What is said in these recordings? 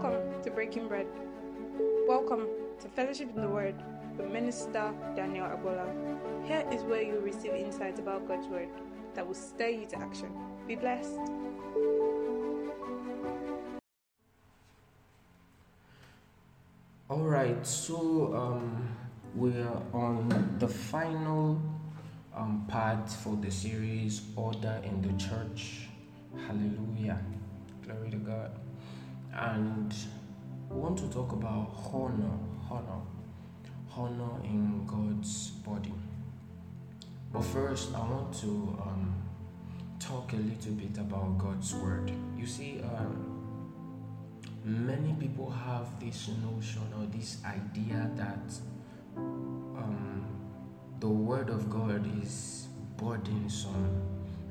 Welcome to Breaking Bread. Welcome to Fellowship in the Word with Minister Daniel Abola. Here is where you receive insights about God's Word that will stir you to action. Be blessed. All right, so um, we're on the final um, part for the series Order in the Church. Hallelujah. Glory to God. And we want to talk about honor, honor, honor in God's body. But first, I want to um, talk a little bit about God's word. You see, um, many people have this notion or this idea that um, the word of God is burdensome.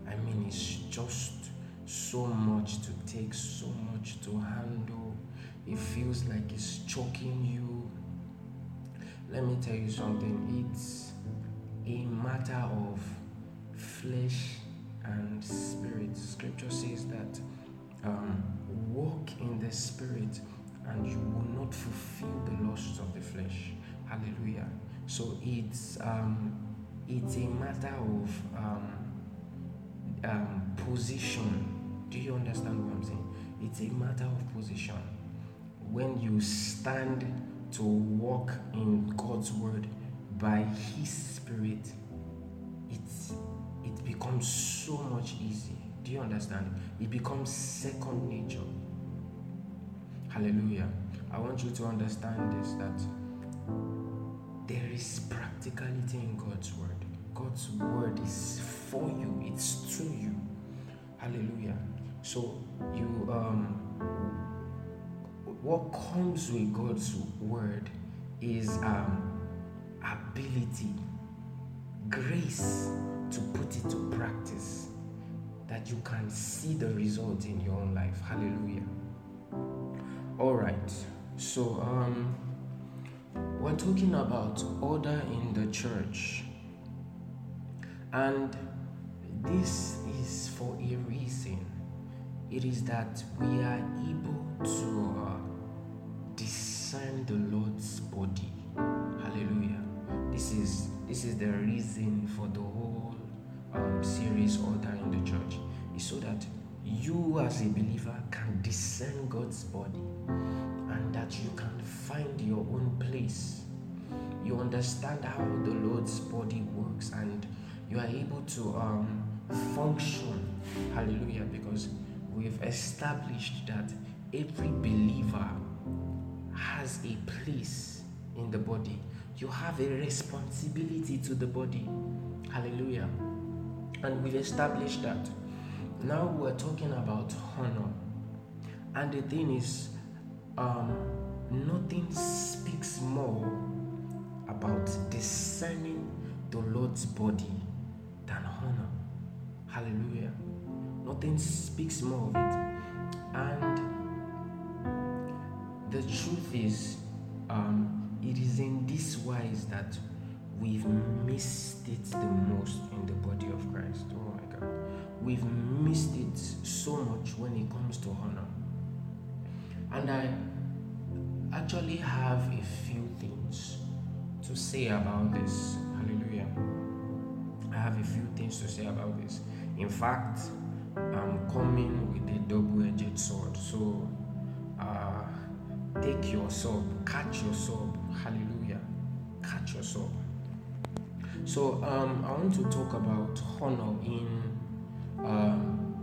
I mean, it's just so much to take, so much to handle. It feels like it's choking you. Let me tell you something. It's a matter of flesh and spirit. Scripture says that um, walk in the spirit and you will not fulfill the lusts of the flesh. Hallelujah. So it's um, it's a matter of um, um, position. Do you understand what I'm saying? It's a matter of position. When you stand to walk in God's word by His Spirit, it's it becomes so much easier. Do you understand? It becomes second nature. Hallelujah. I want you to understand this that there is practicality in God's word. God's word is for you, it's to you. Hallelujah. So you um what comes with God's word is um ability, grace to put it to practice that you can see the result in your own life. Hallelujah. All right. So um we're talking about order in the church. And this is for a reason. It is that we are able to uh, discern the Lord's body. Hallelujah. This is this is the reason for the whole um, series order in the church. Is so that you as a believer can discern God's body and that you can find your own place. You understand how the Lord's body works and you are able to um, function. Hallelujah. Because we've established that every believer has a place in the body. You have a responsibility to the body. Hallelujah. And we've established that. Now we're talking about honor. And the thing is, um, nothing speaks more about discerning the Lord's body. Hallelujah. Nothing speaks more of it. And the truth is, um, it is in this wise that we've missed it the most in the body of Christ. Oh my God. We've missed it so much when it comes to honor. And I actually have a few things to say about this. Hallelujah. I have a few things to say about this. In fact, I'm coming with a double edged sword. So, uh, take your sword, catch your sword. Hallelujah. Catch your sword. So, um, I want to talk about honor in um,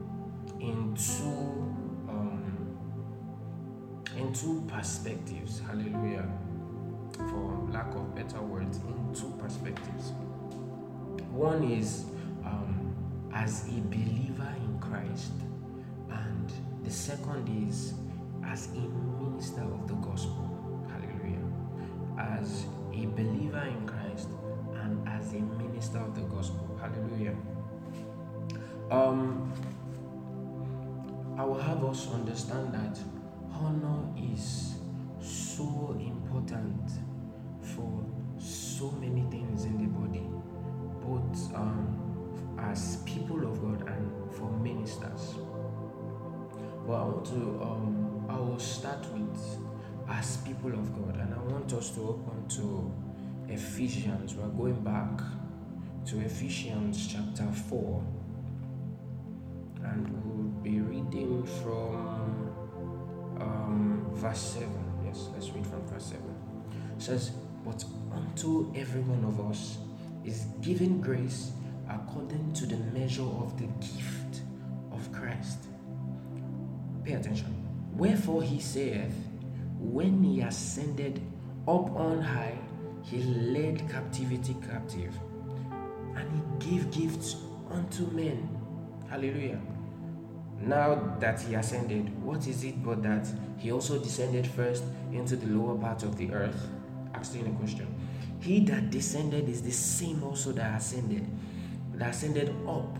in two um, in two perspectives. Hallelujah. For lack of better words, in two perspectives. One is as a believer in Christ, and the second is as a minister of the gospel. Hallelujah. As a believer in Christ and as a minister of the gospel. Hallelujah. Um, I will have us understand that honor is so important for so many things in the body, both um, as people of God and for ministers. But I want to, um, I will start with as people of God, and I want us to open to Ephesians. We're going back to Ephesians chapter 4, and we'll be reading from um, verse 7. Yes, let's read from verse 7. It says, But unto every one of us is given grace according to the measure of the gift of Christ. Pay attention. Wherefore he saith, When he ascended up on high, he led captivity captive, and he gave gifts unto men. Hallelujah. Now that he ascended, what is it but that he also descended first into the lower part of the earth? Asking a question. He that descended is the same also that ascended, that ascended up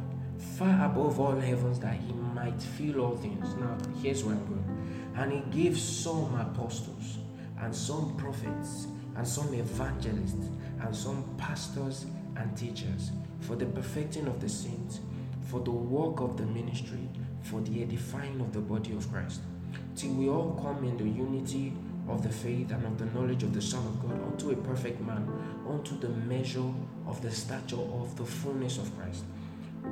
far above all heavens that he might fill all things. Now, here's where I'm going. And he gave some apostles, and some prophets, and some evangelists, and some pastors and teachers for the perfecting of the saints, for the work of the ministry, for the edifying of the body of Christ, till we all come in the unity of the faith and of the knowledge of the Son of God unto a perfect man, unto the measure of the stature of the fullness of Christ.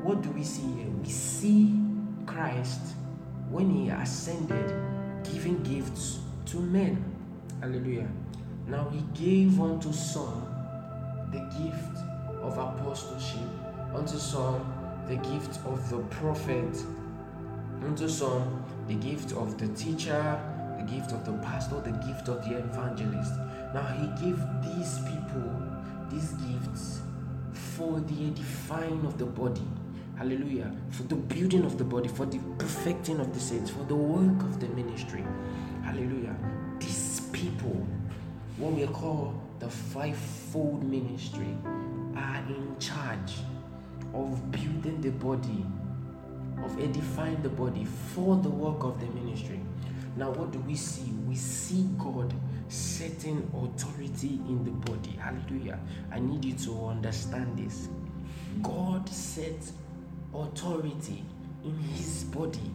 What do we see here? We see Christ when he ascended, giving gifts to men. Hallelujah. Now he gave unto some the gift of apostleship, unto some the gift of the prophet, unto some the gift of the teacher, gift of the pastor, the gift of the evangelist. Now he gave these people these gifts for the edifying of the body. Hallelujah. For the building of the body, for the perfecting of the saints, for the work of the ministry. Hallelujah. These people, what we call the fivefold ministry, are in charge of building the body, of edifying the body for the work of the ministry. Now, what do we see? We see God setting authority in the body. Hallelujah. I need you to understand this. God sets authority in his body.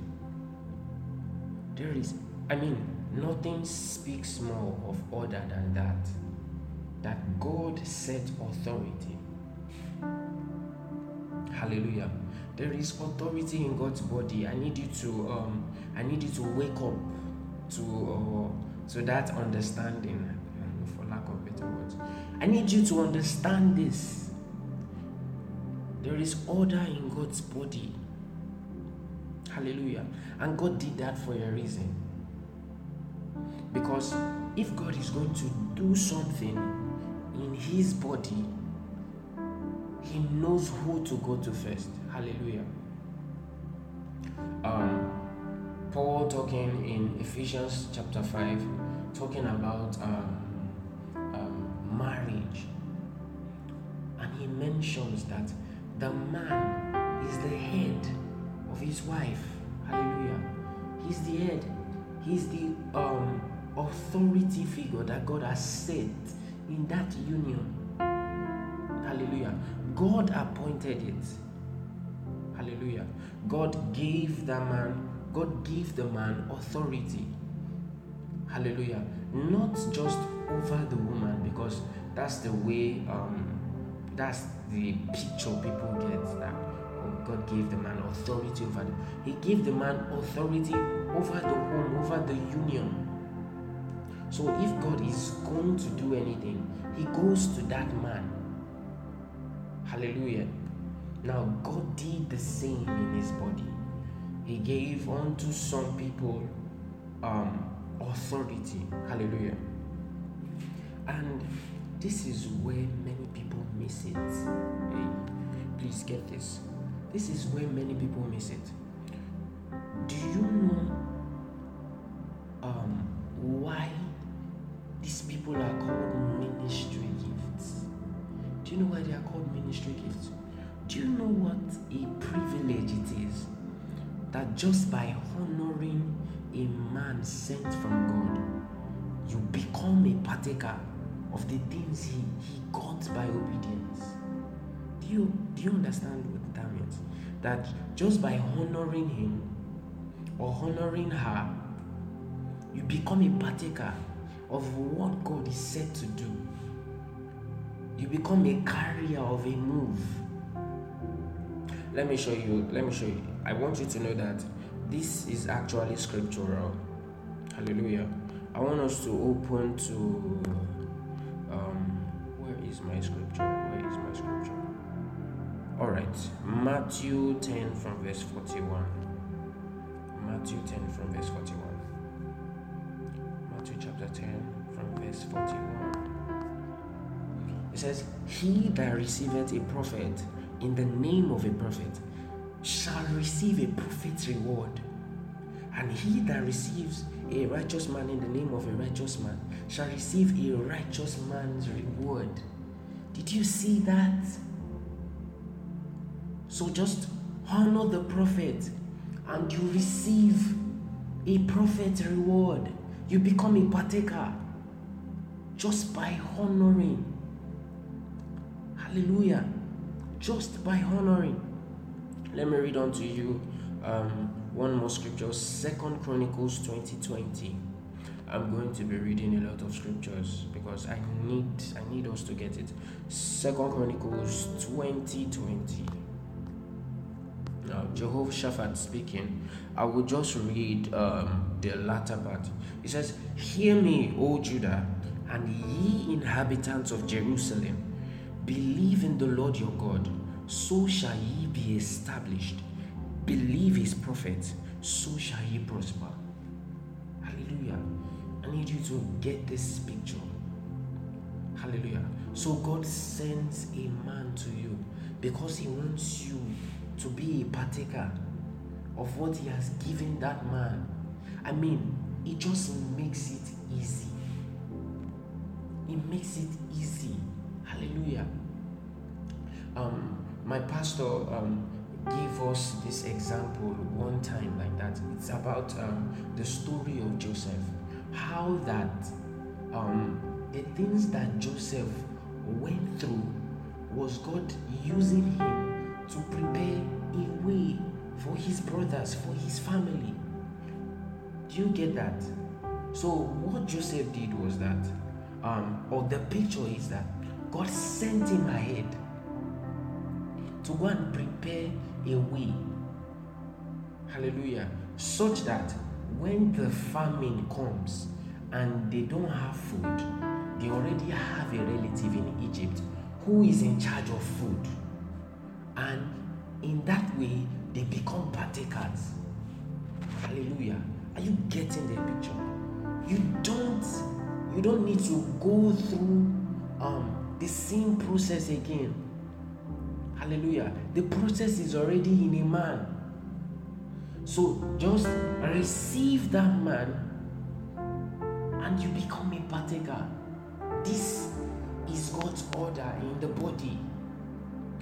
There is, I mean, nothing speaks more of order than that. That God set authority. Hallelujah. There is authority in God's body. I need you to um I need you to wake up to uh, to that understanding for lack of better words. I need you to understand this. There is order in God's body. Hallelujah. And God did that for a reason. Because if God is going to do something in his body, he knows who to go to first. Hallelujah. Um, Paul talking in Ephesians chapter 5, talking about um, um, marriage. And he mentions that the man is the head of his wife. Hallelujah. He's the head. He's the um, authority figure that God has set in that union. Hallelujah. God appointed it. Hallelujah. God gave the man, God gave the man authority. Hallelujah. Not just over the woman, because that's the way, um, that's the picture people get that oh, God gave the man authority over them. He gave the man authority over the home, over the union. So if God is going to do anything, He goes to that man. Hallelujah. Now, God did the same in His body. He gave unto some people um, authority. Hallelujah. And this is where many people miss it. Hey, please get this. This is where many people miss it. Do you know um, why these people are called ministry gifts? Do you know why they are called ministry gifts? Do you know what a privilege it is that just by honoring a man sent from God, you become a partaker of the things he, he got by obedience? Do you, do you understand what that means? That just by honoring him, or honoring her, you become a partaker of what God is set to do. You become a carrier of a move. Let me show you. Let me show you. I want you to know that this is actually scriptural. Hallelujah. I want us to open to um where is my scripture? Where is my scripture? Alright. Matthew 10 from verse 41. Matthew 10 from verse 41. Matthew chapter 10 from verse 41. It says, He that receiveth a prophet in the name of a prophet shall receive a prophet's reward. And he that receives a righteous man in the name of a righteous man shall receive a righteous man's reward. Did you see that? So just honor the prophet and you receive a prophet's reward. You become a partaker just by honoring. Hallelujah. Just by honoring. Let me read on to you um, one more scripture second chronicles 2020 i'm going to be reading a lot of scriptures because i need i need us to get it. Second chronicles 2020 now jehoshaphat speaking. I will just read um, the latter part. It says hear me o judah and ye inhabitants of jerusalem believe in the lord your god so shall ye be established believe his prophet, so shall he prosper. Hallelujah. I need you to get this picture. Hallelujah. So God sends a man to you because he wants you to be a partaker of what he has given that man. I mean, it just makes it easy. It makes it easy. Hallelujah. Um, my pastor um, give us this example one time like that. It's about um, the story of Joseph. How that um, the things that Joseph went through was God using him to prepare a way for his brothers, for his family. Do you get that? So what Joseph did was that, um, or the picture is that God sent him ahead to go and prepare a way. Hallelujah. Such that when the famine comes and they don't have food, they already have a relative in Egypt who is in charge of food. And in that way, they become partakers. Hallelujah. Are you getting the picture? You don't you don't need to go through um, the same process again Hallelujah. The process is already in a man. So just receive that man and you become a partaker. This is God's order in the body.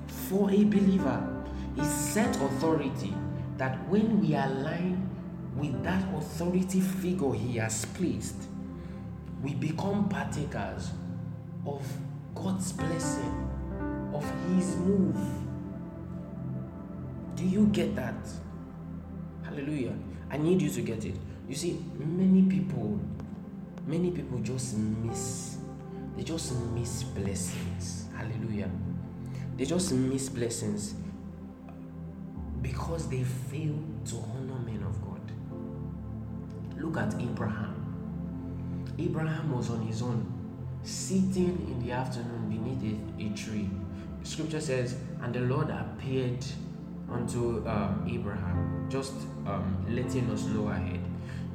For a believer, is set authority that when we align with that authority figure he has placed, we become partakers of God's blessing of his move. Do you get that? Hallelujah. I need you to get it. You see, many people, many people just miss, they just miss blessings. Hallelujah. They just miss blessings because they fail to honor men of God. Look at Abraham. Abraham was on his own, sitting in the afternoon beneath a, a tree scripture says, and the Lord appeared unto um, Abraham, just um, letting us know ahead.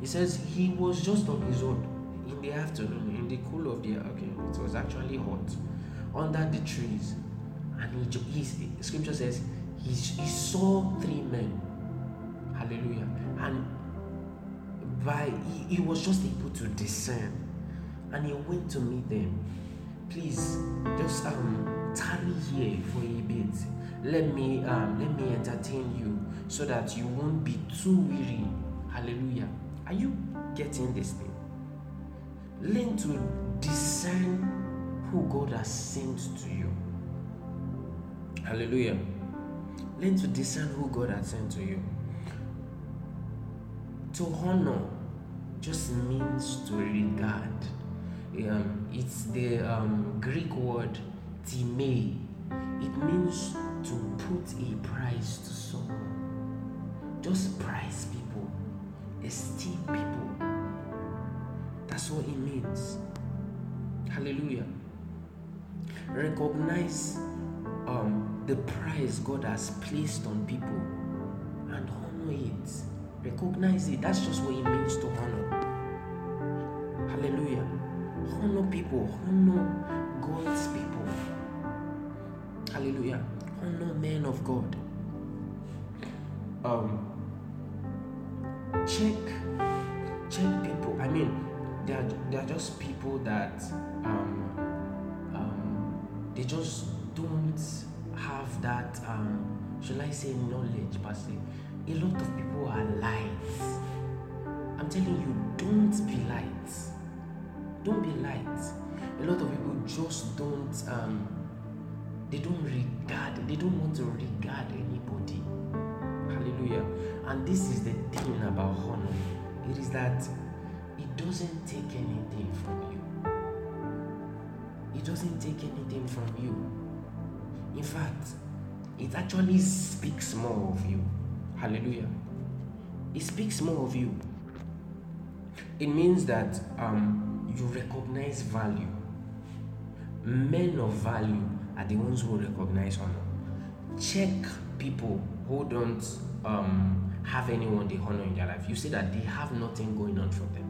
He says he was just on his own in the afternoon, in the cool of the okay, it was actually hot under the trees, and he, he scripture says he, he saw three men. Hallelujah! And by he, he was just able to discern, and he went to meet them. Please, just um tarry here for a bit. Let me um, let me entertain you so that you won't be too weary. Hallelujah. Are you getting this thing? Learn to discern who God has sent to you. Hallelujah. Learn to discern who God has sent to you. To honor just means to regard. Um, it's the um, Greek word time. It means to put a price to someone. Just price people, esteem people. That's what it means. Hallelujah. Recognize um, the price God has placed on people and honor it. Recognize it. That's just what it means to honor. Hallelujah. Honor people. Honor God's people. Hallelujah. Honor men of God. Um, check, check people. I mean, they are they are just people that um, um, they just don't have that um, shall I say knowledge per se. A lot of people are light. I'm telling you, don't be light. Don't be light. A lot of people just don't um, they don't regard, they don't want to regard anybody. Hallelujah. And this is the thing about honor. It is that it doesn't take anything from you. It doesn't take anything from you. In fact, it actually speaks more of you. Hallelujah. It speaks more of you. It means that um, you recognize value. Men of value are the ones who recognize honor. Check people who don't um, have anyone they honor in their life. You see that they have nothing going on for them.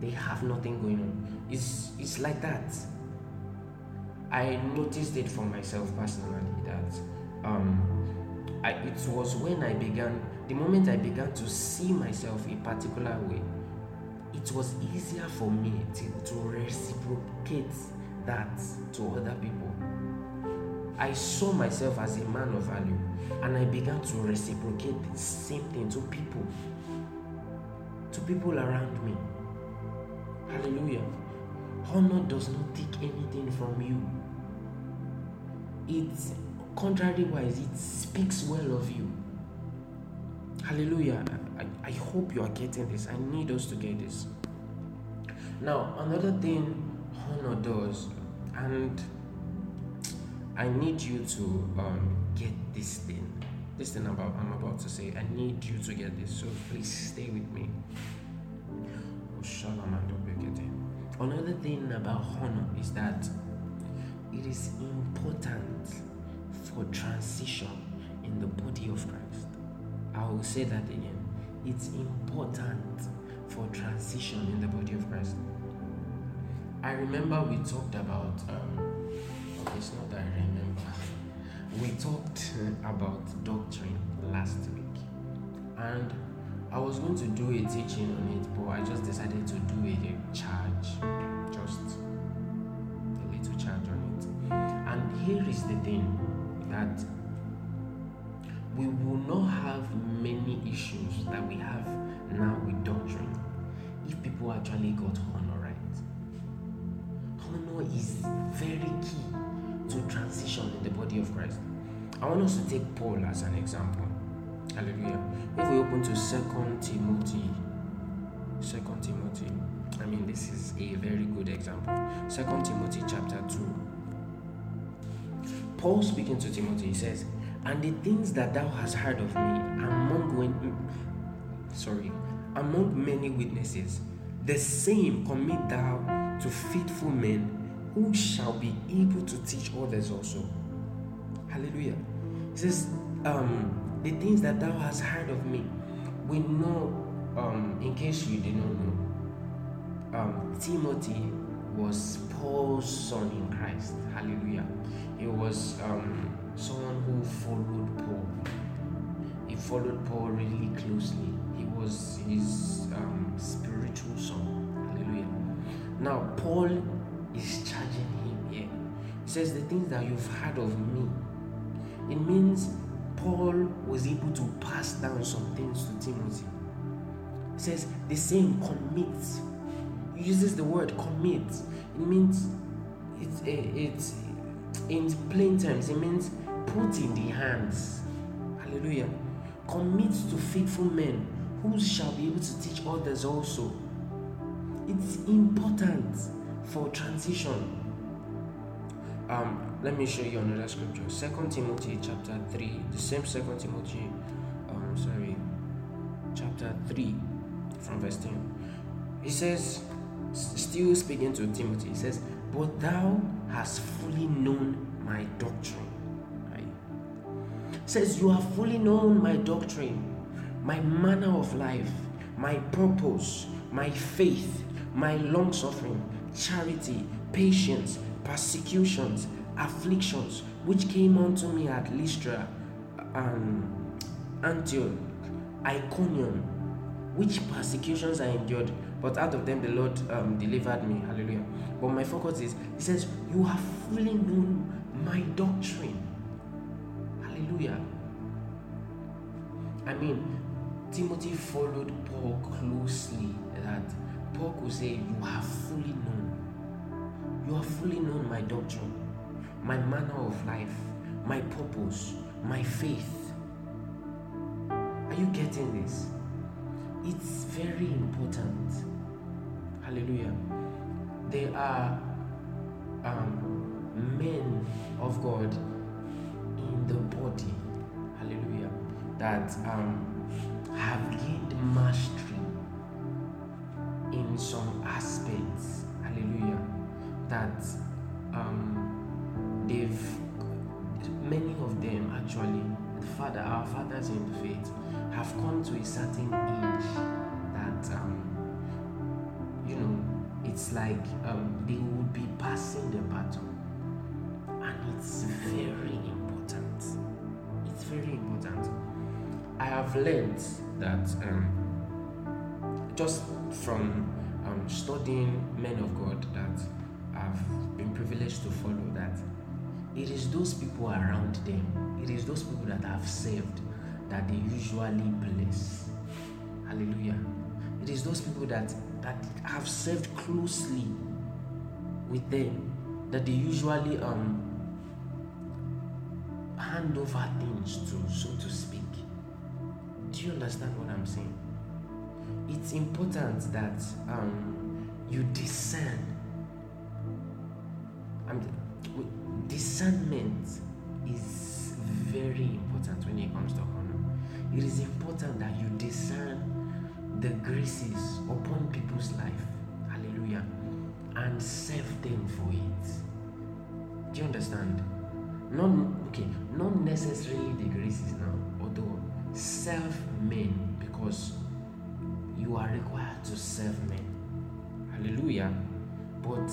They have nothing going on. It's it's like that. I noticed it for myself personally that um, I, it was when I began, the moment I began to see myself a particular way, it was easier for me to, to reciprocate that to other people. I saw myself as a man of value and I began to reciprocate the same thing to people, to people around me. Hallelujah. Honor does not take anything from you. It, contrary wise, it speaks well of you. Hallelujah. I, I hope you are getting this. I need us to get this. Now, another thing honor does, and I need you to um, get this thing. This thing about I'm about to say. I need you to get this. So please stay with me. Another thing about honor is that it is important for transition in the body of Christ. I will say that again. It's important for transition in the body of Christ. I remember we talked about, um, okay, it's not that I remember. We talked about doctrine last week, and I was going to do a teaching on it, but I just decided to do a charge, just a little charge on it. And here is the thing that we will not have many issues that we have now with doctrine if people actually got honor right. Honor is very key to transition in the body of Christ. I want us to take Paul as an example. Hallelujah. If we open to Second Timothy, Second Timothy, I mean this is a very good example. Second Timothy chapter 2. Paul speaking to Timothy, he says, And the things that thou hast heard of me among when sorry, among many witnesses, the same commit thou to faithful men who shall be able to teach others also. Hallelujah. He says, um, the things that thou hast heard of me. We know, um, in case you did not know, um, Timothy was Paul's son in Christ. Hallelujah. He was um, someone who followed Paul. He followed Paul really closely. He was his um, spiritual son. Hallelujah. Now, Paul is charging him here. He says, The things that you've heard of me. It means Paul was able to pass down some things to Timothy. He says, the same commit. He uses the word commit. It means it's it's in plain terms, it means put in the hands. Hallelujah. Commit to faithful men who shall be able to teach others also. It's important for transition. Um, let me show you another scripture. Second Timothy chapter 3, the same Second Timothy, um, sorry, chapter 3, from verse 10. He says, still speaking to Timothy, he says, But thou hast fully known my doctrine. Says, You have fully known my doctrine my manner of life, my purpose, my faith, my long suffering, charity, patience, persecutions, afflictions, which came unto me at Lystra and Antioch, Iconium, which persecutions I endured, but out of them the Lord um, delivered me. Hallelujah. But my focus is, He says, You have fully known my doctrine. Hallelujah. I mean, Timothy followed Paul closely that Paul could say, You have fully known. You have fully known my doctrine, my manner of life, my purpose, my faith. Are you getting this? It's very important. Hallelujah. There are um, men of God the body. Hallelujah. That um, have gained mastery in some aspects, hallelujah, that um, they've, many of them actually, the father, our fathers in the faith, have come to a certain age that, um, you know, it's like um, they would be passing the baton. And it's very important. It's very important. I have learned that um, just from um, studying men of God that I've been privileged to follow that it is those people around them, it is those people that have served that they usually bless. Hallelujah. It is those people that that have served closely with them that they usually um hand over things to, so to speak. Do you understand what I'm saying? It's important that um, you discern. And discernment is very important when it comes to honor. It is important that you discern the graces upon people's life. Hallelujah. And serve them for it. Do you understand? Not okay, not necessarily the graces now, although serve men because you are required to serve men. Hallelujah. But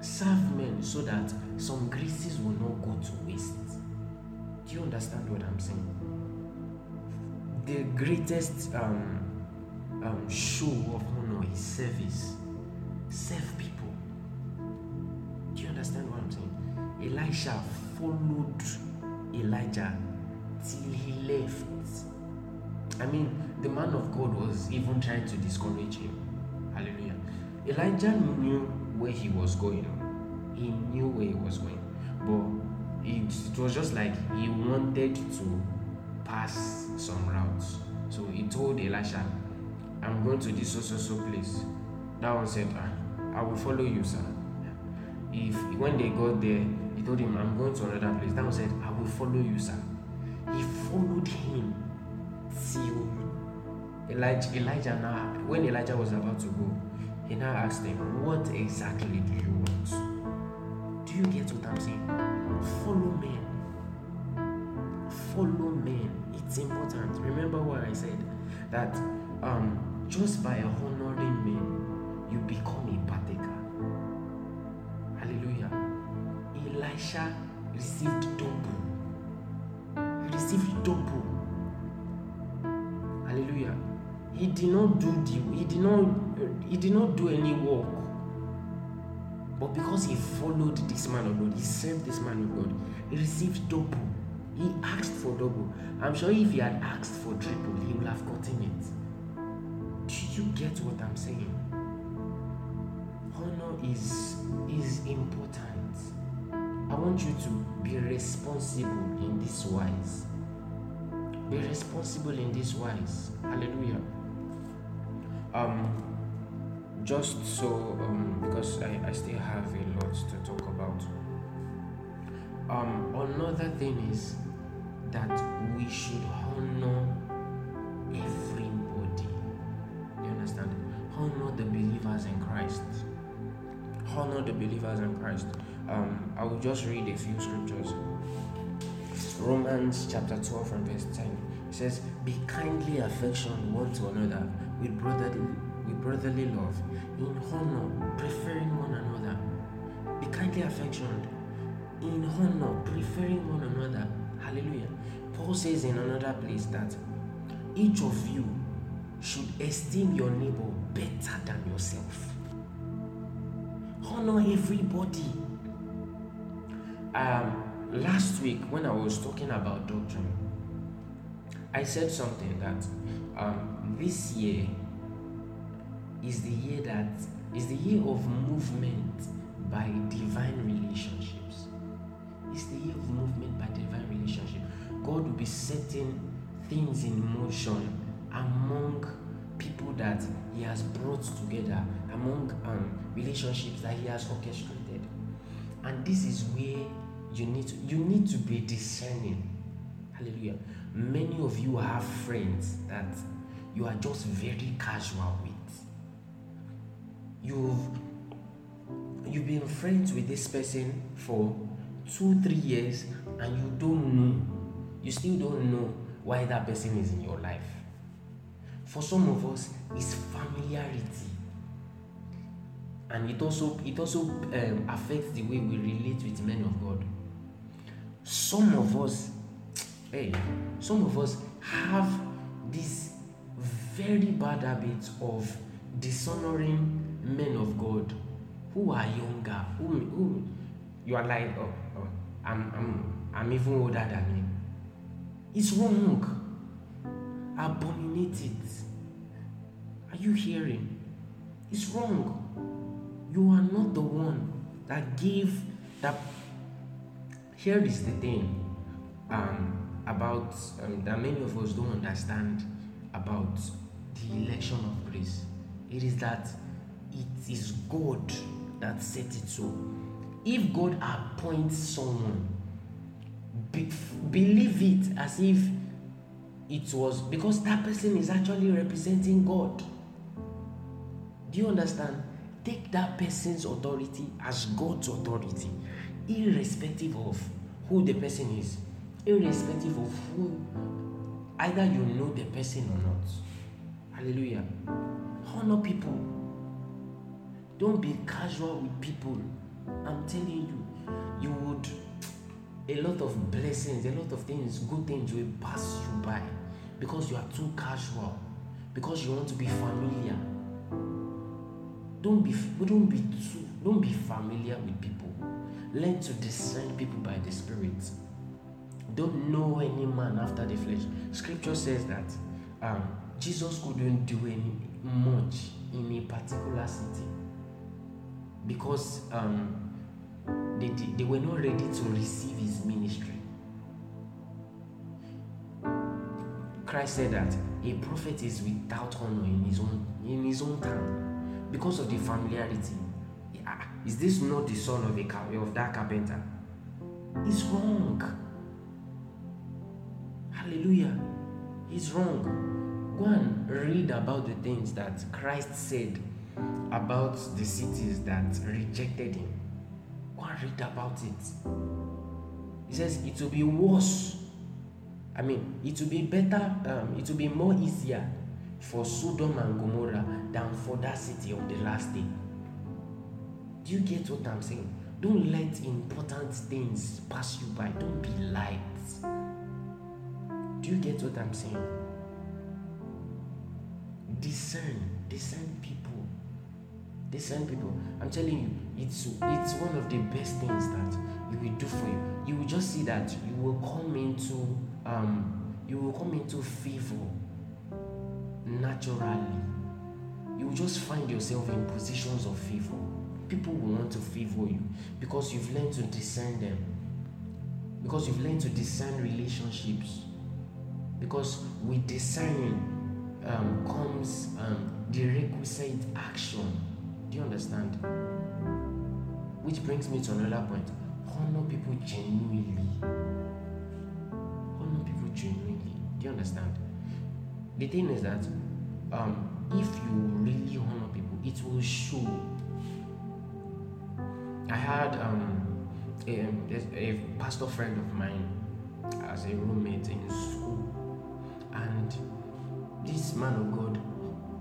serve men so that some graces will not go to waste. Do you understand what I'm saying? The greatest um, um, show of honor is service. Serve people. Do you understand what I'm saying? Elisha followed Elijah till he left. I mean, the man of God was even trying to discourage him. Hallelujah. Elijah knew where he was going. He knew where he was going. But it, was just like he wanted to pass some routes. So he told Elisha, I'm going to this so so so place. That one said, ah, I will follow you, sir. If when they got there, he told him, I'm going to another place. One said, I will follow you, sir. He followed him till Elijah, Elijah now, when Elijah was about to go, he now asked him, What exactly do you want? Do you get what I'm saying? Follow men. Follow men. It's important. Remember what I said that um, just by honoring men, you become a partaker. Elisha received double He received double. Hallelujah. He did not do the he did not he did not do any work. But because he followed this man of God, he served this man of God, he received double. He asked for double. I'm sure if he had asked for triple, he would have gotten it. Do you get what I'm saying? Honor is is important. I want you to be responsible in this wise. Be responsible in this wise. Hallelujah. Um, just so um, because I, I still have a lot to talk about. Um, another thing is that we should honor everybody. You understand? Honor the believers in Christ. Honor the believers in Christ. Um, I will just read a few scriptures. Romans chapter 12 from verse 10. It says, Be kindly affectioned one to another with brotherly with brotherly love, in honor, preferring one another. Be kindly affectioned, in honor, preferring one another. Hallelujah. Paul says in another place that each of you should esteem your neighbor better than yourself. Honor everybody. Um, last week when I was talking about doctrine, I said something that um, this year is the year that is the year of movement by divine relationships. It's the year of movement by divine relationship. God will be setting things in motion among people that He has brought together, among um, relationships that He has orchestrated. And this is where you need to you need to be discerning. Hallelujah. Many of you have friends that you are just very casual with you've you've been friends with this person for two three years and you don't know you still don't know why that person is in your life for some of us it's familiarity and it also it also um, affects the way we relate with men of god some of us hey some of us have this very bad habit of dishonoring men of God who are younger, who, who you are like, oh, oh, I'm, I'm, I'm even older than you. It's wrong. Abominate it. Are you hearing? It's wrong. You are not the one that gave that. Here is the thing um, about um, that many of us don't understand about the election of grace. It is that it is God that set it so. If God appoints someone, be, believe it as if it was because that person is actually representing God. Do you understand? Take that person's authority as God's authority, irrespective of who the person is, irrespective of who either you know the person or not. Hallelujah. Honor people don't be casual with people. I'm telling you, you would a lot of blessings, a lot of things, good things will pass you by because you are too casual, because you want to be familiar. Don't be don't be too don't be familiar with people. Learn to discern people by the spirit. Don't know any man after the flesh. Scripture says that um, Jesus couldn't do any much in a particular city because um, they, they were not ready to receive his ministry. Christ said that a prophet is without honor in his own in his own town because of the familiarity. Is this not the son of a of that carpenter? It's wrong. Hallelujah. It's wrong. Go and read about the things that Christ said about the cities that rejected him. Go and read about it. He says it will be worse. I mean, it will be better, um, it will be more easier for Sodom and Gomorrah than for that city on the last day. Do you get what I'm saying? Don't let important things pass you by. Don't be light. Do you get what I'm saying? Discern, discern people Discern people. I'm telling you, it's it's one of the best things that you will do for you. You will just see that you will come into um you will come into favor naturally. You will just find yourself in positions of favor. People will want to favor you because you've learned to discern them. Because you've learned to discern relationships. Because with discerning um, comes um, the requisite action. Do you understand? Which brings me to another point. Honor people genuinely. Honor people genuinely. Do you understand? The thing is that um, if you really honor people, it will show. I had um, a, a pastor friend of mine as a roommate in school, and this man of God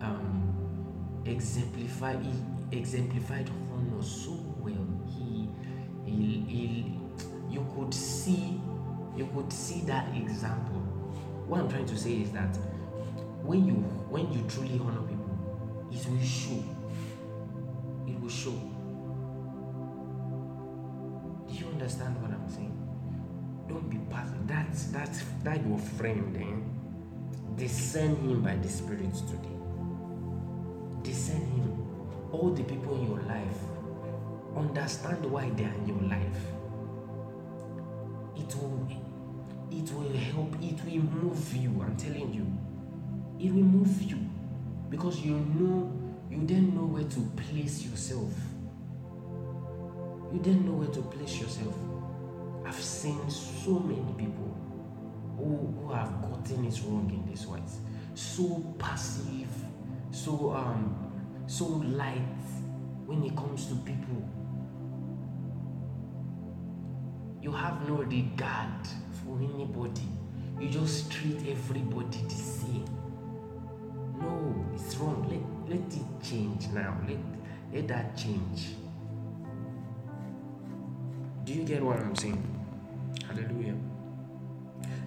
um, exemplified he exemplified honor so well. He, he, he you could see you could see that example. What I'm trying to say is that when you when you truly honor people, it will show. It will show. Understand what I'm saying? Don't be passive. That's that's that your friend, eh? Discern him by the Spirit today. Discern him. All the people in your life. Understand why they are in your life. It will it will help, it will move you. I'm telling you it will move you because you know you then know where to place yourself you then know where to place yourself i've seen so many people who, who have gotten it wrong in this way so passive so um so light when it comes to people you have no regard for anybody you just treat everybody the same no, it's wrong. Let, let it change now. Let, let that change. Do you get what I'm saying? Hallelujah.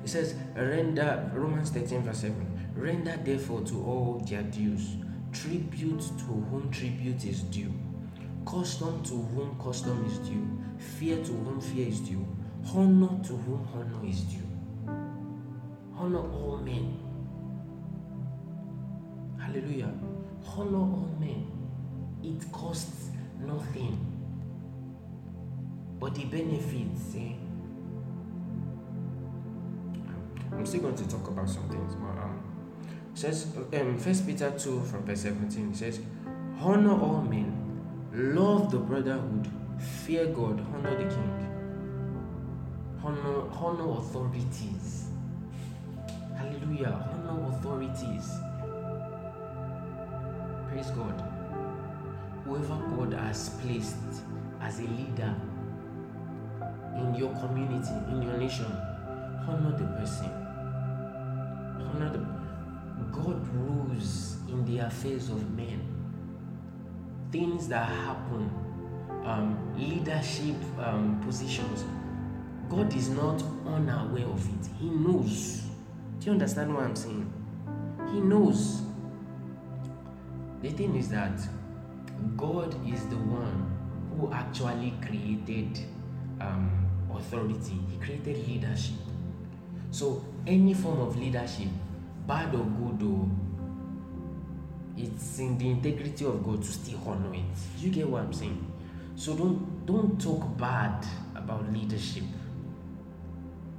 It says, render, Romans 13, verse 7. Render therefore to all their dues, tribute to whom tribute is due, custom to whom custom is due, fear to whom fear is due, honor to whom honor is due. Honor all men Hallelujah. Honor all men. It costs nothing. But the benefits, eh? I'm still going to talk about some things, but um, says um, First Peter two from verse seventeen says, "Honor all men, love the brotherhood, fear God, honor the king, honor honor authorities. Hallelujah! Honor authorities." Praise God. Whoever God has placed as a leader in your community, in your nation, honor the person. Honor the God rules in the affairs of men. Things that happen, um, leadership um, positions. God is not unaware of it. He knows. Do you understand what I'm saying? He knows. The thing is that God is the one who actually created um, authority, He created leadership. So, any form of leadership, bad or good, or it's in the integrity of God to still honor it. You get what I'm saying? So don't don't talk bad about leadership.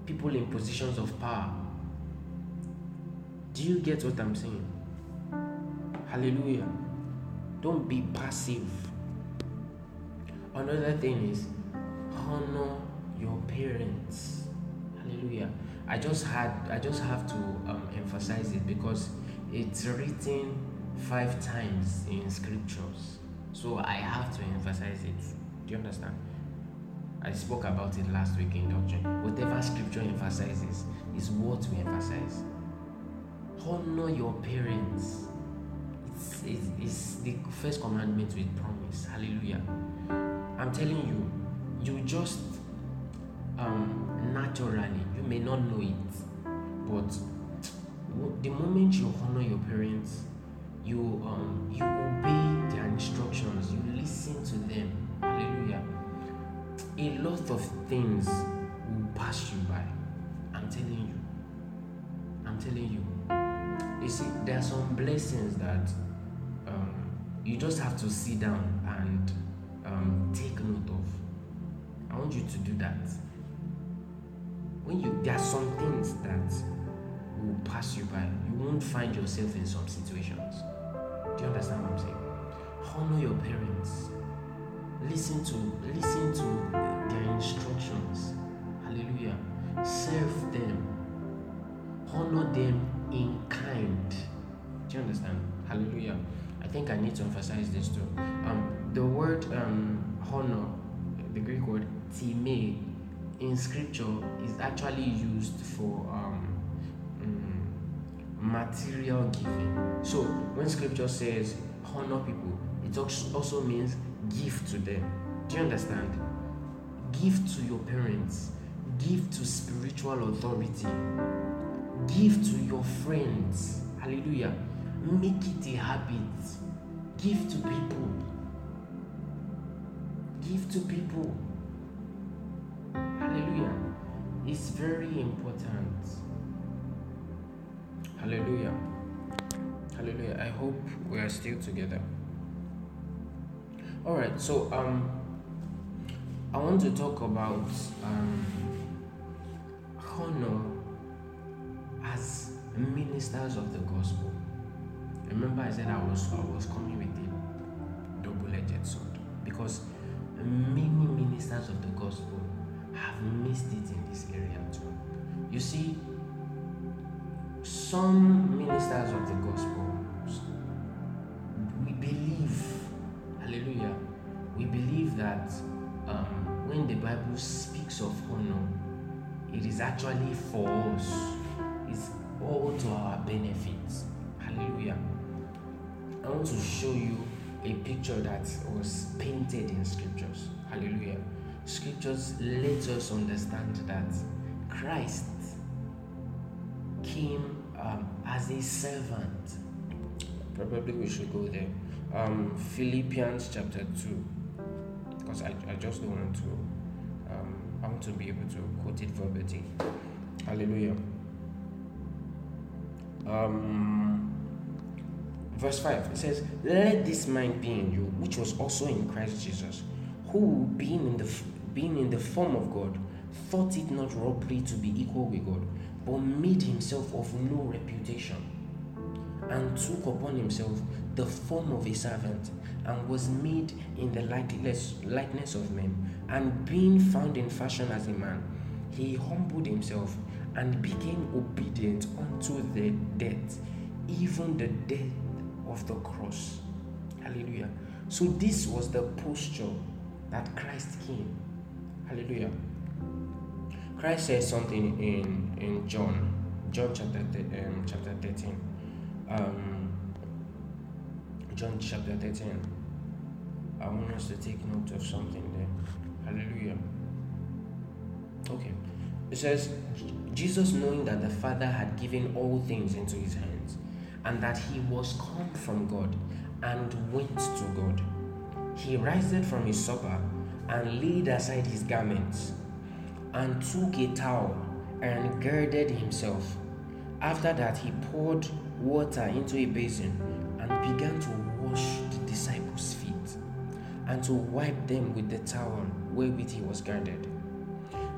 People in positions of power. Do you get what I'm saying? Hallelujah. Don't be passive. Another thing is honor your parents. Hallelujah. I just had I just have to um, emphasize it because it's written five times in scriptures. So I have to emphasize it. Do you understand? I spoke about it last week in doctrine. Whatever scripture emphasizes is what we emphasize. Honor your parents It's is the first commandment with promise. Hallelujah. I'm telling you, you just um, naturally, you may not know it, but the moment you honor your parents, you um, you obey their instructions, you listen to them. Hallelujah. A lot of things will pass you by. I'm telling you. I'm telling you. You see, there are some blessings that you just have to sit down and um, take note of. I want you to do that. When you there are some things that will pass you by. You won't find yourself in some situations. Do you understand what I'm saying? Honor your parents. Listen to listen to their instructions. Hallelujah. Serve them. Honor them in kind. Do you understand? Hallelujah. I think I need to emphasize this too. Um, the word um, honor, the Greek word time, in scripture is actually used for um, um, material giving. So when scripture says honor people, it also means give to them. Do you understand? Give to your parents, give to spiritual authority, give to your friends. Hallelujah. Make it a habit. Give to people. Give to people. Hallelujah. It's very important. Hallelujah. Hallelujah. I hope we are still together. All right. So um I want to talk about um honor as ministers of the gospel. Remember I said I was I was coming with a double-edged sword because many ministers of the gospel have missed it in this area too. You see, some ministers of the gospel, we believe, hallelujah, we believe that um, when the Bible speaks of honor, it is actually for us, it's all to our benefit. Hallelujah. I want to show you a picture that was painted in scriptures. Hallelujah scriptures let us understand that Christ came um, as a servant. Probably we should go there. Um, Philippians chapter 2. Because I, I just don't want to, um, I want to be able to quote it verbatim. Hallelujah. Um, verse 5 it says, Let this mind be in you, which was also in Christ Jesus, who, being in the being in the form of God, thought it not robbery to be equal with God, but made himself of no reputation, and took upon himself the form of a servant, and was made in the likeness, likeness of men. And being found in fashion as a man, he humbled himself and became obedient unto the death, even the death of the cross. Hallelujah. So, this was the posture that Christ came Hallelujah. Christ said something in, in John, John chapter, um, chapter 13. Um, John chapter 13. I want us to take note of something there. Hallelujah. Okay. It says, Jesus, knowing that the Father had given all things into his hands, and that he was come from God and went to God, he rised from his supper and laid aside his garments, and took a towel and girded himself. After that, he poured water into a basin and began to wash the disciples' feet and to wipe them with the towel wherewith he was girded.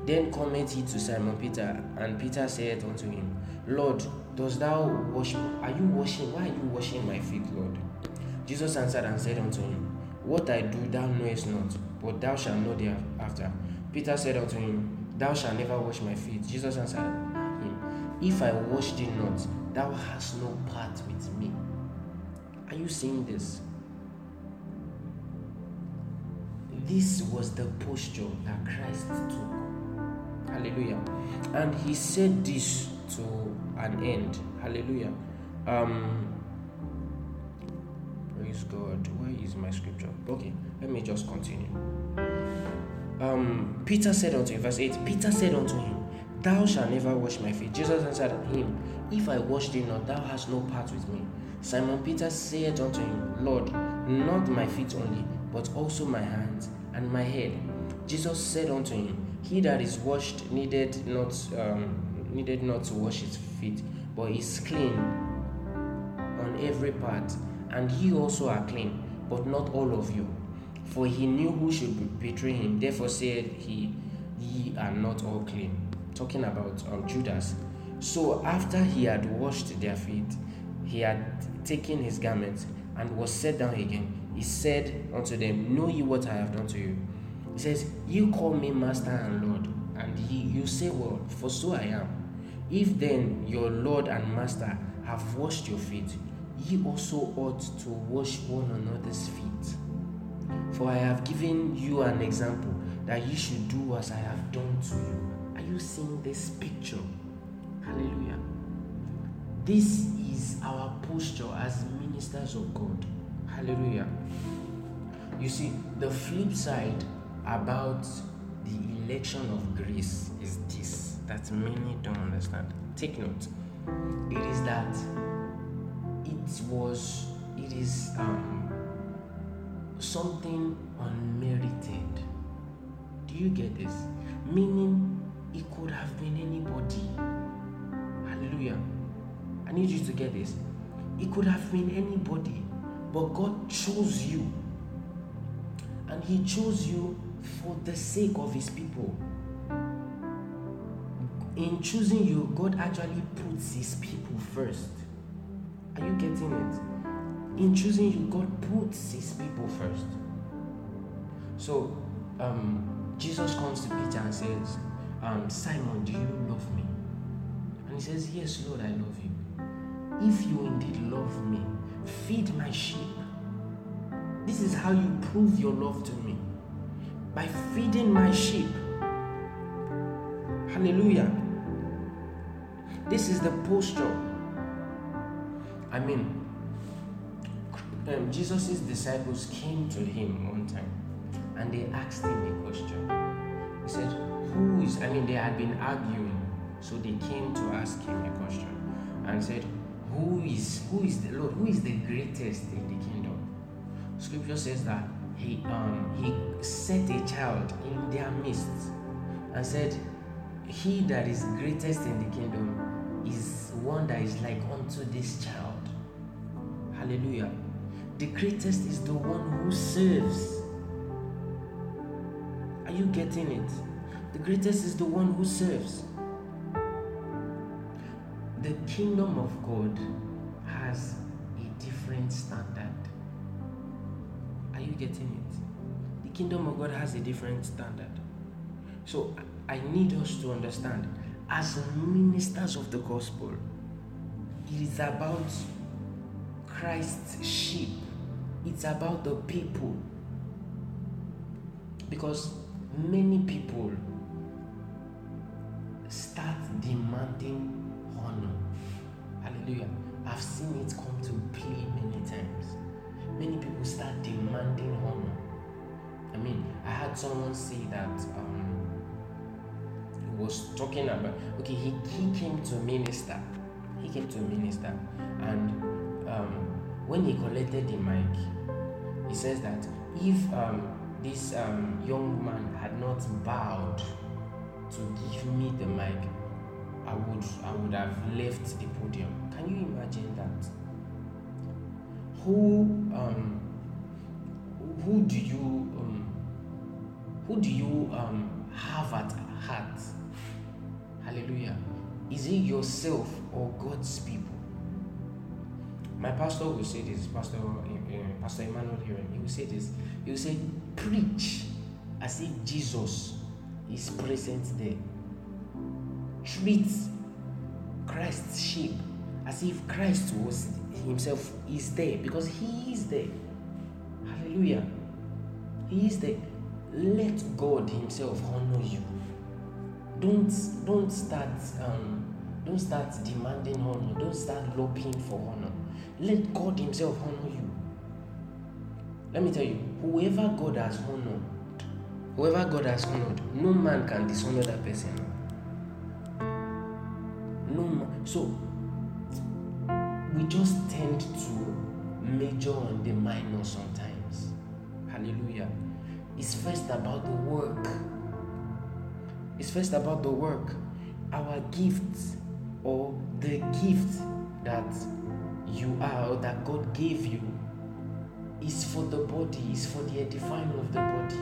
Then cometh he to Simon Peter, and Peter said unto him, Lord, dost thou wash? me? Are you washing? Why are you washing my feet, Lord? Jesus answered and said unto him, What I do thou knowest not but thou shalt know thereafter. Peter said unto him, Thou shalt never wash my feet. Jesus answered him, If I wash thee not, thou hast no part with me. Are you seeing this? This was the posture that Christ took. Hallelujah. And he said this to an end. Hallelujah. Um, praise God. Where is my scripture? Okay. Let me just continue. Um, Peter said unto him, verse 8 Peter said unto him, Thou shalt never wash my feet. Jesus answered him, If I wash thee not, thou hast no part with me. Simon Peter said unto him, Lord, not my feet only, but also my hands and my head. Jesus said unto him, He that is washed needed not um, needed not to wash his feet, but is clean on every part, and ye also are clean, but not all of you. For he knew who should betray him. Therefore said he, Ye are not all clean. Talking about um, Judas. So after he had washed their feet, he had taken his garments and was set down again. He said unto them, Know ye what I have done to you? He says, You call me master and Lord, and ye, you say, Well, for so I am. If then your Lord and master have washed your feet, ye also ought to wash one another's feet. For I have given you an example that you should do as I have done to you. Are you seeing this picture? Hallelujah. This is our posture as ministers of God. Hallelujah. You see, the flip side about the election of grace is this that many don't understand. Take note. It is that it was, it is um, something unmerited. Do you get this? Meaning, it could have been anybody. Hallelujah. I need you to get this. It could have been anybody, but God chose you. And He chose you for the sake of His people. In choosing you, God actually puts His people first. Are you getting it? In choosing you, God puts His people first. So, um, Jesus comes to Peter and says, um, Simon, do you love me? And he says, Yes, Lord, I love you. If you indeed love me, feed my sheep. This is how you prove your love to me by feeding my sheep. Hallelujah. This is the posture. I mean, um, Jesus' disciples came to him one time and they asked him a question. He said, Who is, I mean, they had been arguing, so they came to ask him a question and said, Who is, who is the Lord? Who is the greatest in the kingdom? Scripture says that he, um, he set a child in their midst and said, He that is greatest in the kingdom is one that is like unto this child. Hallelujah. The greatest is the one who serves. Are you getting it? The greatest is the one who serves. The kingdom of God has a different standard. Are you getting it? The kingdom of God has a different standard. So I need us to understand as ministers of the gospel, it is about Christ's sheep, it's about the people. Because many people start demanding honor. Hallelujah. I've seen it come to play many times. Many people start demanding honor. I mean, I had someone say that um, he was talking about okay, he, he came to minister. He came to minister, and um, when he collected the mic, he says that if um, this um, young man had not bowed to give me the mic, I would I would have left the podium. Can you imagine that? Who um who do you um who do you um have at heart? Hallelujah. Is it yourself or God's people? My pastor will say this, Pastor uh, Pastor Emmanuel here, he will say this. He will say, preach as if Jesus is present there. Treat Christ's sheep as if Christ was himself is there because he is there. Hallelujah. He is there. Let God himself honor you. Don't don't start um, don't start demanding honor. Don't start lobbying for honor. Let God himself honor you. Let me tell you, whoever God has honored, whoever God has honored, no man can dishonor that person. No man. So we just tend to major on the minor sometimes. Hallelujah. It's first about the work. It's first about the work. Our gifts or the gift that you are or that God gave you is for the body, is for the edifying of the body.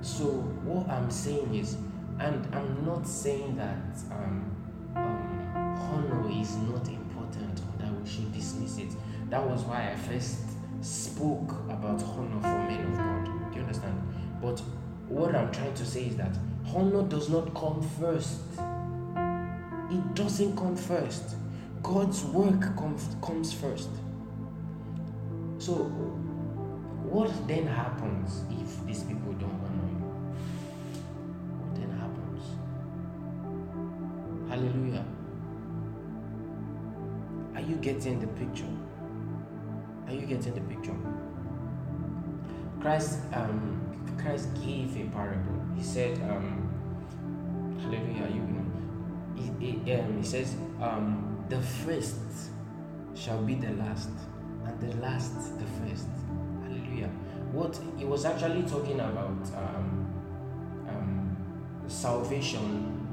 So what I'm saying is, and I'm not saying that um, um, honor is not important or that we should dismiss it. That was why I first spoke about honor for men of God. Do you understand? But what I'm trying to say is that honor does not come first. It doesn't come first. God's work comes, comes first. So, what then happens if these people don't honor you? What then happens? Hallelujah. Are you getting the picture? Are you getting the picture? Christ, um, Christ gave a parable. He said, um, Hallelujah. You know, he, he, um, he says, um, the first shall be the last, and the last the first. Hallelujah. What he was actually talking about um, um, salvation,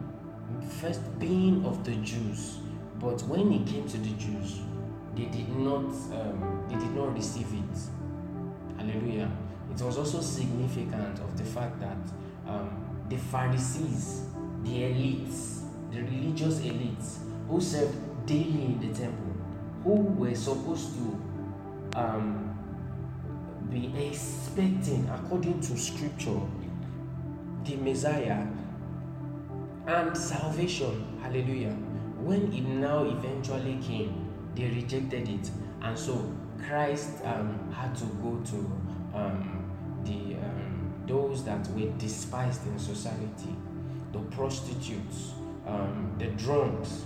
first being of the Jews, but when he came to the Jews, they did not um, they did not receive it. Hallelujah. It was also significant of the fact that um, the Pharisees, the elites, the religious elites who served daily in the temple, who were supposed to um, be expecting, according to scripture, the Messiah and salvation. Hallelujah. When it now eventually came, they rejected it, and so Christ um, had to go to um, the um, those that were despised in society, the prostitutes, um, the drunks,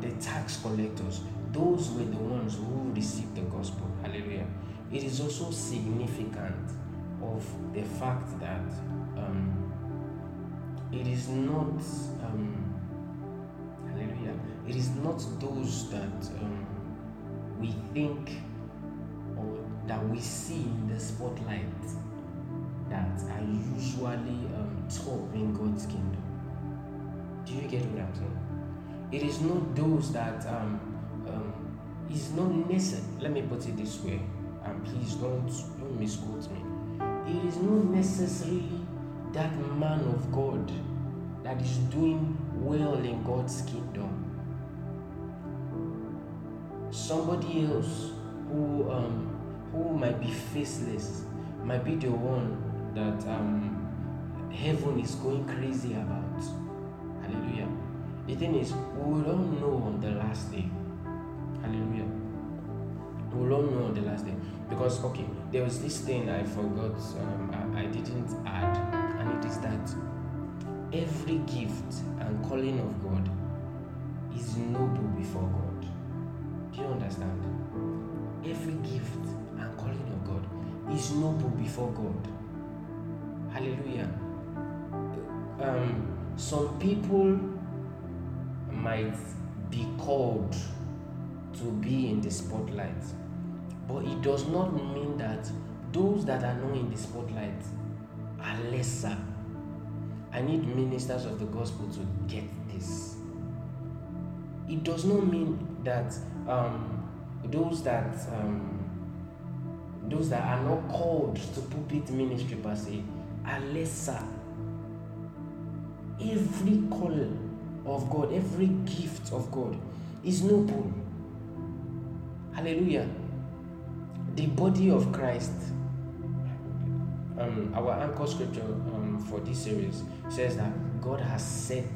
the tax collectors. Those were the ones who received the gospel. Hallelujah. It is also significant of the fact that um, it is not um, hallelujah it is not those that um, we think or that we see in the spotlight that are usually um, top in God's kingdom. Do you get what I'm saying? It is not those that um, um, is not necessary. Let me put it this way, and please don't don't misquote me. It is not necessarily that man of God that is doing well in God's kingdom. Somebody else who um, who might be faceless might be the one that um, heaven is going crazy about. Hallelujah. The thing is, we will all know on the last day. Hallelujah. We will all know on the last day. Because, okay, there was this thing I forgot, um, I, I didn't add, and it is that every gift and calling of God is noble before God. Do you understand? Every gift and calling of God is noble before God. Hallelujah. Um, some people might be called to be in the spotlight, but it does not mean that those that are not in the spotlight are lesser. I need ministers of the gospel to get this. It does not mean that um, those that um, those that are not called to pulpit ministry per se are lesser. Every call of God, every gift of God is noble. Hallelujah. The body of Christ. Um, our anchor scripture um, for this series says that God has set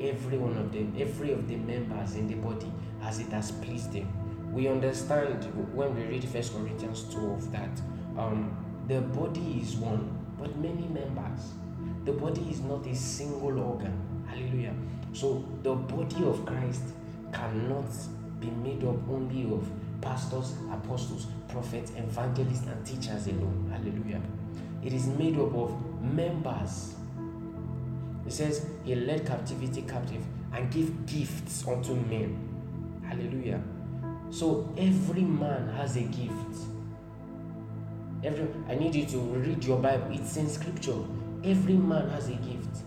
every one of them, every of the members in the body as it has pleased Him. We understand when we read First Corinthians 12 that um, the body is one, but many members. The body is not a single organ. Hallelujah. So the body of Christ cannot be made up only of pastors, apostles, prophets, evangelists, and teachers alone. Hallelujah. It is made up of members. It says he led captivity captive and gave gifts unto men. Hallelujah. So every man has a gift. Every I need you to read your Bible. It's in scripture. Every man has a gift.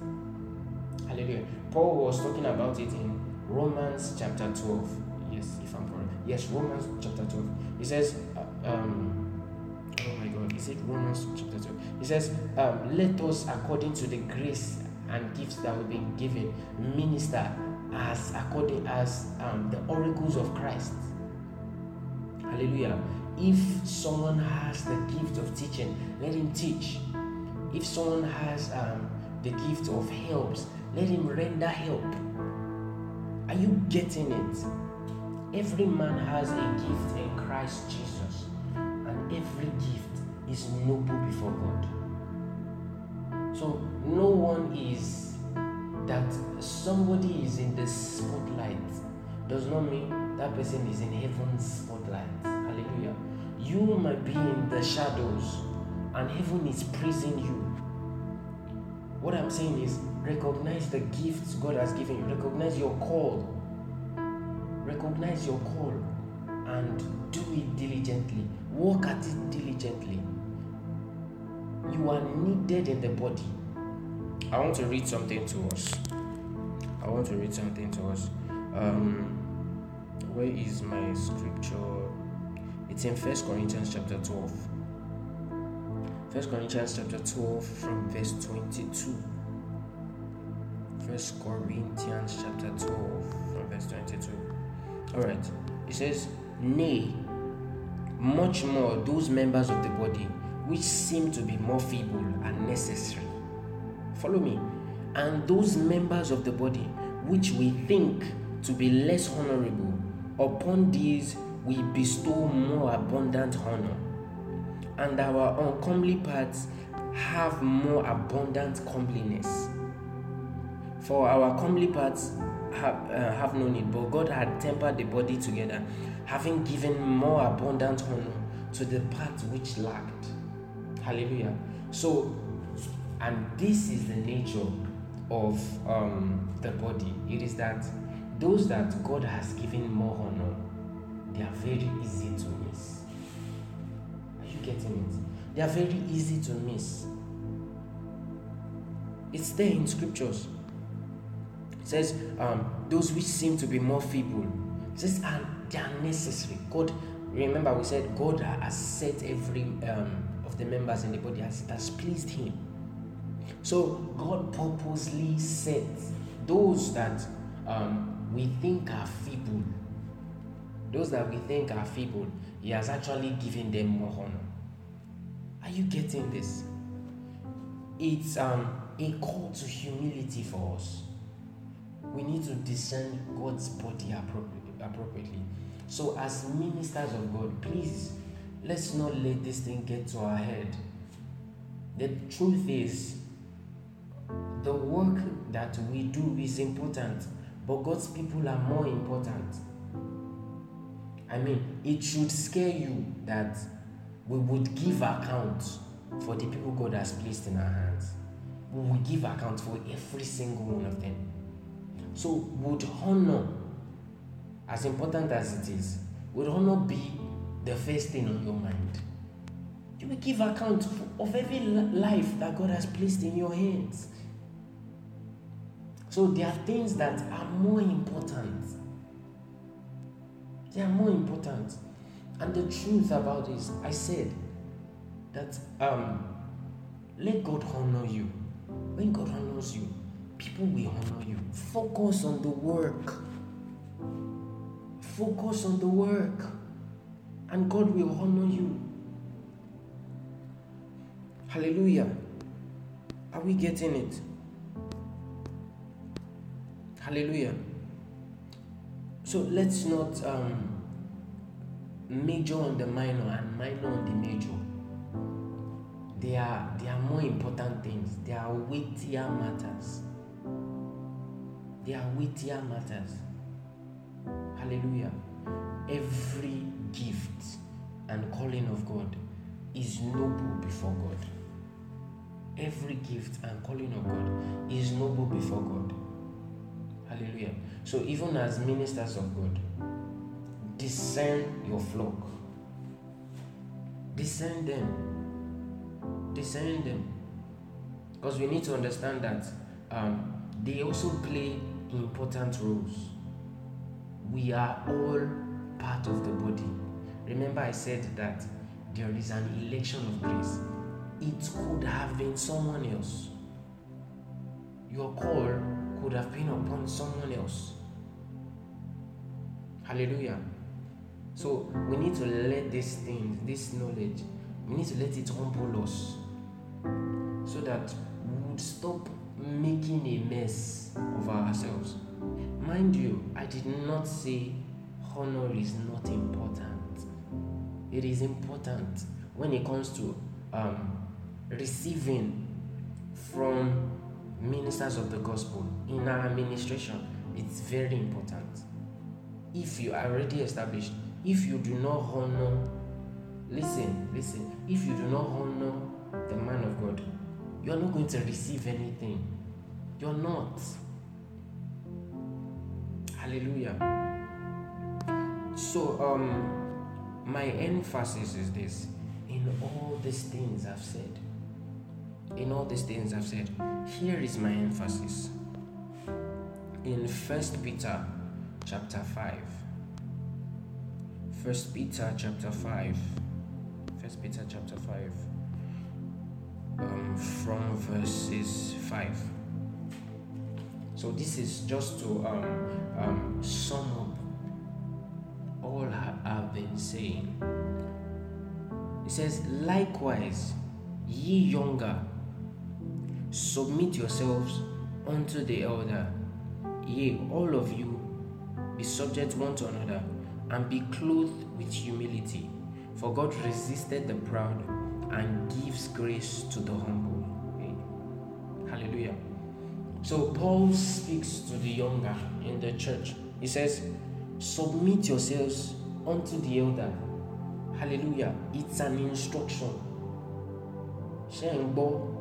Hallelujah. Paul was talking about it in Romans chapter 12. Yes, if I'm correct. Yes, Romans chapter 12. He says, uh, um, oh my God, is it Romans chapter 12? He says, um, let us, according to the grace and gifts that we've been given, minister as according as um, the oracles of Christ. Hallelujah. If someone has the gift of teaching, let him teach. If someone has um, the gift of helps, let him render help. Are you getting it? Every man has a gift in Christ Jesus, and every gift is noble before God. So, no one is that somebody is in the spotlight does not mean that person is in heaven's spotlight. Hallelujah. You might be in the shadows, and heaven is praising you. What I'm saying is, recognize the gifts God has given you, recognize your call, recognize your call, and do it diligently. Work at it diligently. You are needed in the body. I want to read something to us. I want to read something to us. Um, where is my scripture? It's in First Corinthians chapter 12. First Corinthians chapter 12 from verse 22. First Corinthians chapter 12 from verse 22. Alright. It says, Nay, much more those members of the body which seem to be more feeble are necessary. Follow me. And those members of the body which we think to be less honorable, upon these we bestow more abundant honor. And our uncomely parts have more abundant comeliness. For our comely parts have, uh, have no need, but God had tempered the body together, having given more abundant honor to the part which lacked. Hallelujah. So, and this is the nature of um, the body. It is that those that God has given more honor, they are very easy to getting it? They are very easy to miss. It's there in scriptures. It says, um, those which seem to be more feeble. It says, and they are necessary. God, remember, we said God has set every um, of the members in the body as it has pleased Him. So God purposely set those that um, we think are feeble, those that we think are feeble, He has actually given them more honor. Are you getting this? It's um, a call to humility for us. We need to discern God's body appropriately. So, as ministers of God, please let's not let this thing get to our head. The truth is, the work that we do is important, but God's people are more important. I mean, it should scare you that we would give account for the people God has placed in our hands. We will give account for every single one of them. So, would honor, as important as it is, would honor be the first thing on your mind? You will give account of every life that God has placed in your hands. So, there are things that are more important. They are more important. And the truth about this, I said that um, let God honor you. When God honors you, people will honor you. Focus on the work. Focus on the work. And God will honor you. Hallelujah. Are we getting it? Hallelujah. So let's not um, major on the minor and minor on the major. They are, they are more important things. They are weightier matters. They are weightier matters. Hallelujah. Every gift and calling of God is noble before God. Every gift and calling of God is noble before God. Hallelujah. So, even as ministers of God, discern your flock, discern them, discern them. Because we need to understand that um, they also play important roles. We are all part of the body. Remember, I said that there is an election of grace. It could have been someone else. Your call could have been upon someone else. Hallelujah. So we need to let these things, this knowledge, we need to let it humble us so that we would stop making a mess of ourselves. Mind you, I did not say honor is not important. It is important when it comes to um, receiving from ministers of the gospel in our administration. It's very important. If you are already established, if you do not honor, listen, listen, if you do not honor the man of God, you are not going to receive anything. You're not. Hallelujah. So, um, my emphasis is this in all these things I've said. In all these things I've said, here is my emphasis. In First Peter chapter 5. First Peter chapter 5. First Peter chapter 5. Um, from verses 5. So this is just to um, um, sum up all I've been saying. It says, likewise, ye younger, submit yourselves unto the elder. Yea, all of you, be subject one to another, and be clothed with humility. For God resisted the proud and gives grace to the humble. Hallelujah. So Paul speaks to the younger in the church. He says, Submit yourselves unto the elder. Hallelujah. It's an instruction. Shengbo.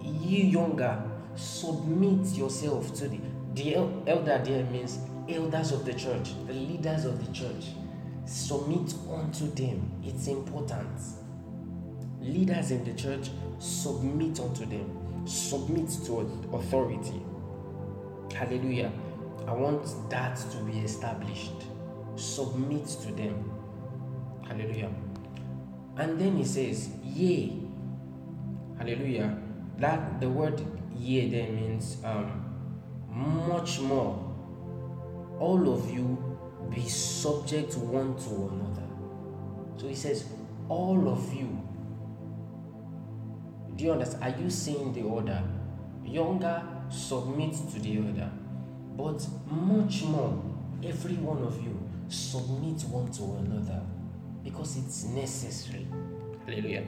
Ye younger, submit yourself to the the elder there means elders of the church, the leaders of the church. Submit unto them. It's important. Leaders in the church, submit unto them submit to authority. Hallelujah. I want that to be established. Submit to them. Hallelujah. And then he says, Yea. Hallelujah. That the word yea there means um, much more. All of you be subject one to another. So he says, All of you do you understand? Are you seeing the order? Younger submit to the elder, but much more, every one of you submit one to another because it's necessary. Hallelujah.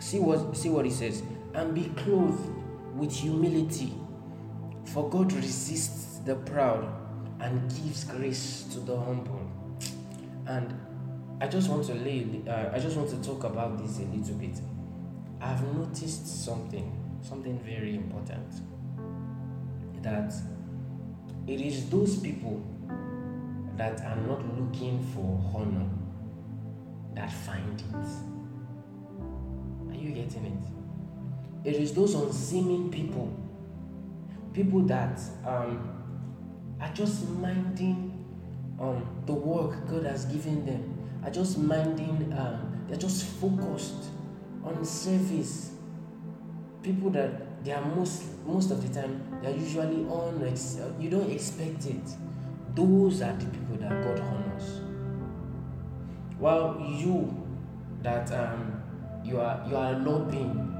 See what see what he says. And be clothed with humility, for God resists the proud and gives grace to the humble. And I just want to lay. Uh, I just want to talk about this a little bit. I've noticed something, something very important. That it is those people that are not looking for honor that find it. Are you getting it? It is those unseeming people, people that um, are just minding um, the work God has given them, are just minding, um, they're just focused on service. People that they are most most of the time they are usually on you don't expect it. Those are the people that god honors. While you that um you are you are lobbying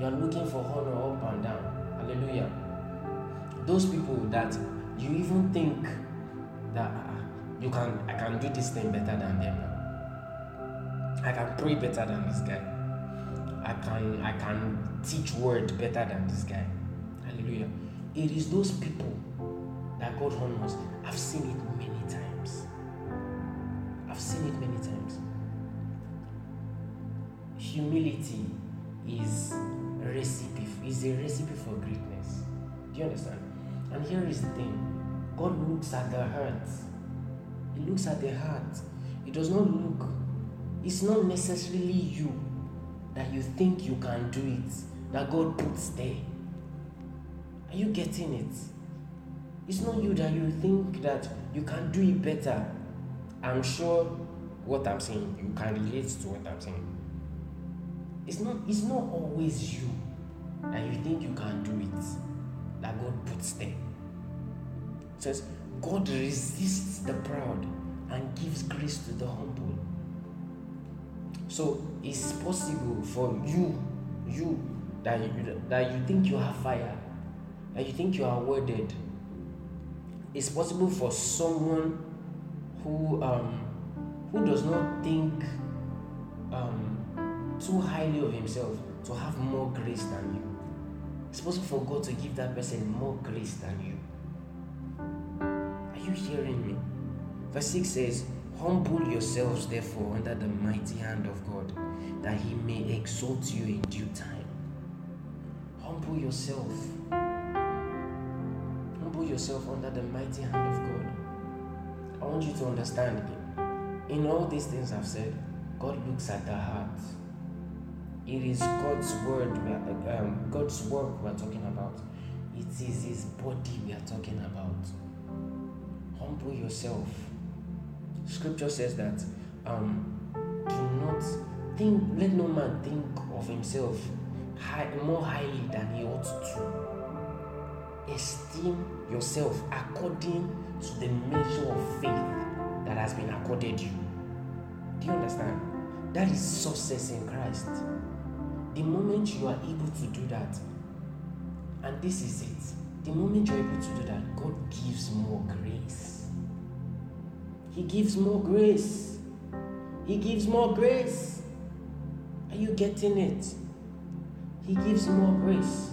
you are looking for honor up and down. Hallelujah. Those people that you even think that you can i can do this thing better than them i can pray better than this guy I can I can teach word better than this guy. Hallelujah. It is those people that God honors. I've seen it many times. I've seen it many times. Humility is recipe, is a recipe for greatness. Do you understand? And here is the thing. God looks at the heart. He looks at the heart. He does not look, it's not necessarily you that you think you can do it, that God puts there. Are you getting it? It's not you that you think that you can do it better. I'm sure what I'm saying, you can relate to what I'm saying. It's not it's not always you that you think you can do it, that God puts there. It says, God resists the proud and gives grace to the humble. So it's possible for you, you that you that you think you have fire, that you think you are worded. It's possible for someone who um who does not think um too highly of himself to have more grace than you. It's possible for God to give that person more grace than you. Are you hearing me? Verse 6 says, Humble yourselves, therefore, under the mighty hand of God, that he may exalt you in due time. Humble yourself. Humble yourself under the mighty hand of God. I want you to understand in all these things I've said, God looks at the heart. It is God's word, um, God's work we're talking about. It is His body we are talking about. Humble yourself. Scripture says that um, do not think, let no man think of himself high, more highly than he ought to. Esteem yourself according to the measure of faith that has been accorded you. Do you understand? That is success in Christ. The moment you are able to do that, and this is it, the moment you're able to do that, God gives more grace. He gives more grace. He gives more grace. Are you getting it? He gives more grace.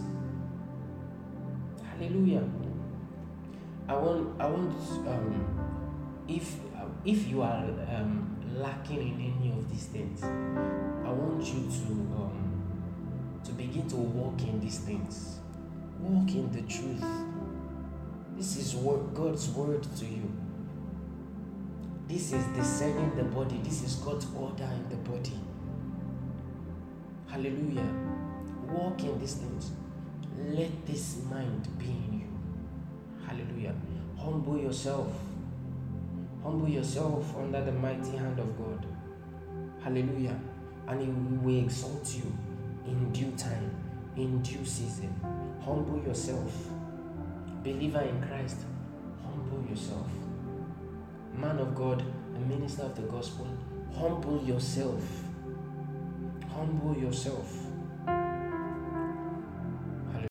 Hallelujah. I want, I want, um, if if you are um, lacking in any of these things, I want you to um, to begin to walk in these things. Walk in the truth. This is what God's word to you. This is discerning the body. This is God's order in the body. Hallelujah. Walk in these things. Let this mind be in you. Hallelujah. Humble yourself. Humble yourself under the mighty hand of God. Hallelujah. And He will exalt you in due time, in due season. Humble yourself. Believer in Christ, humble yourself. Man of God, a minister of the gospel, humble yourself. Humble yourself.